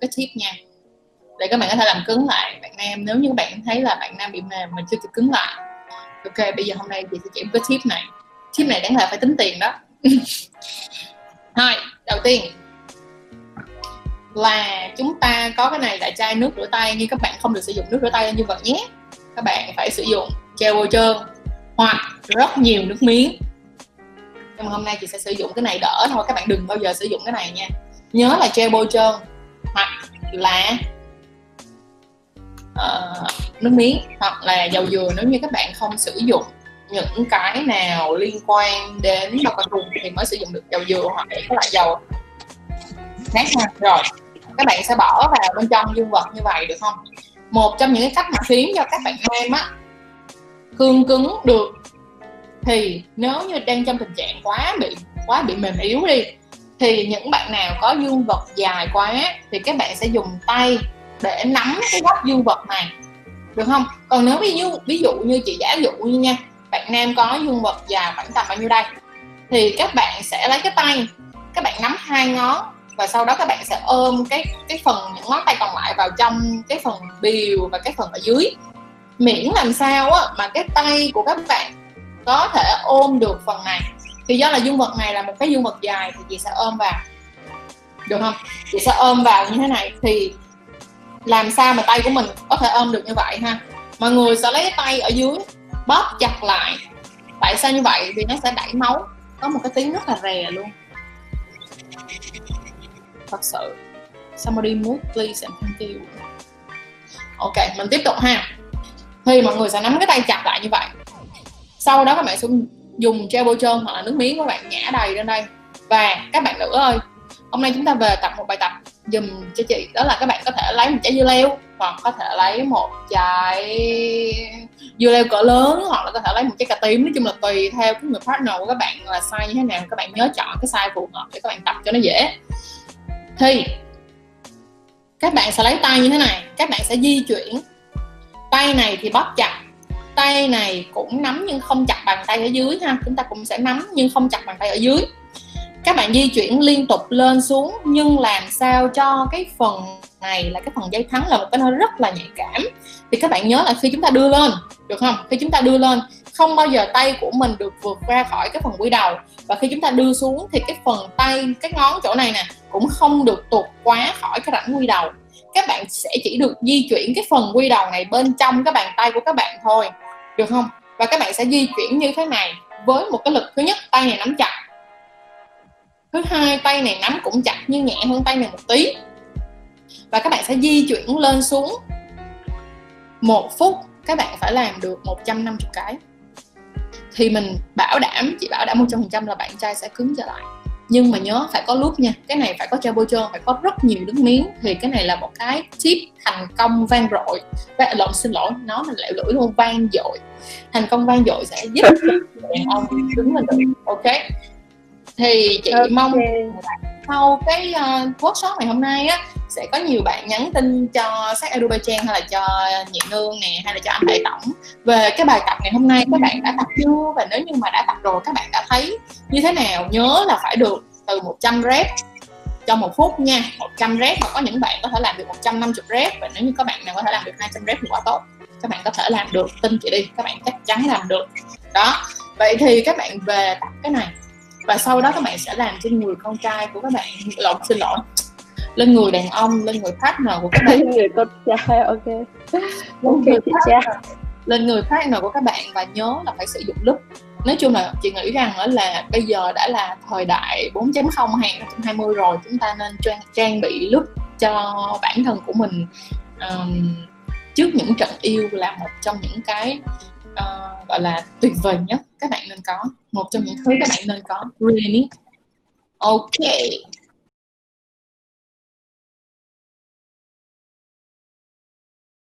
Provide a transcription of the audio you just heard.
cái tip nha. Để các bạn có thể làm cứng lại bạn nam. Nếu như các bạn thấy là bạn nam bị mềm mà chưa kịp cứng lại. Ok, bây giờ hôm nay chị sẽ chỉ một cái tip này. Tip này đáng là phải tính tiền đó. Thôi đầu tiên là chúng ta có cái này là chai nước rửa tay. Nhưng các bạn không được sử dụng nước rửa tay như vậy nhé. Các bạn phải sử dụng gel bôi trơn hoặc rất nhiều nước miếng. Nhưng mà hôm nay chị sẽ sử dụng cái này đỡ thôi. Các bạn đừng bao giờ sử dụng cái này nha. Nhớ là gel bôi trơn hoặc là uh, nước miếng hoặc là dầu dừa nếu như các bạn không sử dụng những cái nào liên quan đến bao cao su thì mới sử dụng được dầu dừa hoặc các loại dầu. Khác ha rồi các bạn sẽ bỏ vào bên trong dương vật như vậy được không? Một trong những cái cách mà khiến cho các bạn nam á cương cứng được thì nếu như đang trong tình trạng quá bị quá bị mềm yếu đi thì những bạn nào có dương vật dài quá thì các bạn sẽ dùng tay để nắm cái góc dương vật này, được không? Còn nếu ví dụ ví dụ như chị giả dụ như nha, bạn nam có dương vật dài khoảng tầm bao nhiêu đây? Thì các bạn sẽ lấy cái tay, các bạn nắm hai ngón và sau đó các bạn sẽ ôm cái cái phần những ngón tay còn lại vào trong cái phần biều và cái phần ở dưới. Miễn làm sao á mà cái tay của các bạn có thể ôm được phần này thì do là dương vật này là một cái dương vật dài thì chị sẽ ôm vào. Được không? Chị sẽ ôm vào như thế này. Thì làm sao mà tay của mình có thể ôm được như vậy ha? Mọi người sẽ lấy tay ở dưới, bóp chặt lại. Tại sao như vậy? Vì nó sẽ đẩy máu. Có một cái tiếng rất là rè luôn. Thật sự. Somebody move please and thank you ok, mình tiếp tục ha. Thì mọi người sẽ nắm cái tay chặt lại như vậy. Sau đó các bạn sẽ dùng gel bôi trơn hoặc là nước miếng các bạn, nhả đầy lên đây. Và các bạn nữ ơi, hôm nay chúng ta về tập một bài tập dùm cho chị. Đó là các bạn có thể lấy một trái dưa leo, hoặc có thể lấy một trái dưa leo cỡ lớn, hoặc là có thể lấy một trái cà tím. Nói chung là tùy theo cái người partner của các bạn là size như thế nào. Các bạn nhớ chọn cái size phù hợp để các bạn tập cho nó dễ. Thì, các bạn sẽ lấy tay như thế này. Các bạn sẽ di chuyển. Tay này thì bóp chặt tay này cũng nắm nhưng không chặt bàn tay ở dưới ha. Chúng ta cũng sẽ nắm nhưng không chặt bàn tay ở dưới. Các bạn di chuyển liên tục lên xuống, nhưng làm sao cho cái phần này là cái phần dây thắng là một cái nó rất là nhạy cảm. Thì các bạn nhớ là khi chúng ta đưa lên, được không? Khi chúng ta đưa lên, không bao giờ tay của mình được vượt ra khỏi cái phần quy đầu. Và khi chúng ta đưa xuống thì cái phần tay, cái ngón chỗ này nè, cũng không được tụt quá khỏi cái rãnh quy đầu. Các bạn sẽ chỉ được di chuyển cái phần quy đầu này bên trong cái bàn tay của các bạn thôi được không? Và các bạn sẽ di chuyển như thế này với một cái lực thứ nhất, tay này nắm chặt. Thứ hai, tay này nắm cũng chặt nhưng nhẹ hơn tay này một tí. Và các bạn sẽ di chuyển lên xuống. Một phút, các bạn phải làm được 150 cái. Thì mình bảo đảm chị bảo đảm 100% là bạn trai sẽ cứng trở lại nhưng mà nhớ phải có lúc nha cái này phải có trơn phải có rất nhiều nước miếng. Thì cái này là một cái tip thành công vang dội. Và lộn xin lỗi nó là lẹo lưỡi luôn vang dội. Thành công vang dội sẽ giúp đàn ông cứng lên được ok? Thì chị okay. mong sau cái uh, workshop ngày hôm nay á sẽ có nhiều bạn nhắn tin cho sách Azerbaijan hay là cho nhị nương nè, hay là cho anh đại tổng về cái bài tập ngày hôm nay. Các bạn đã tập chưa? Và nếu như mà đã tập rồi, các bạn đã thấy như thế nào? Nhớ là phải được từ 100 rep cho một phút nha. 100 rep mà có những bạn có thể làm được 150 rep. Và nếu như các bạn nào có thể làm được 200 rep thì quá tốt. Các bạn có thể làm được, tin chị đi. Các bạn chắc chắn làm được. Đó. Vậy thì các bạn về tập cái này. Và sau đó các bạn sẽ làm trên người con trai của các bạn. Lộn, xin lỗi lên người đàn ông lên người partner của các bạn. Lên người con trai ok. Ok chị cha lên người partner của các bạn và nhớ là phải sử dụng lúc. Nói chung là chị nghĩ rằng là bây giờ đã là thời đại 4.0 2020 rồi. Chúng ta nên trang, trang bị lúc cho bản thân của mình um, trước những trận yêu là một trong những cái uh, gọi là tuyệt vời nhất. Các bạn nên có. Một trong những thứ các bạn nên có. Really? Ok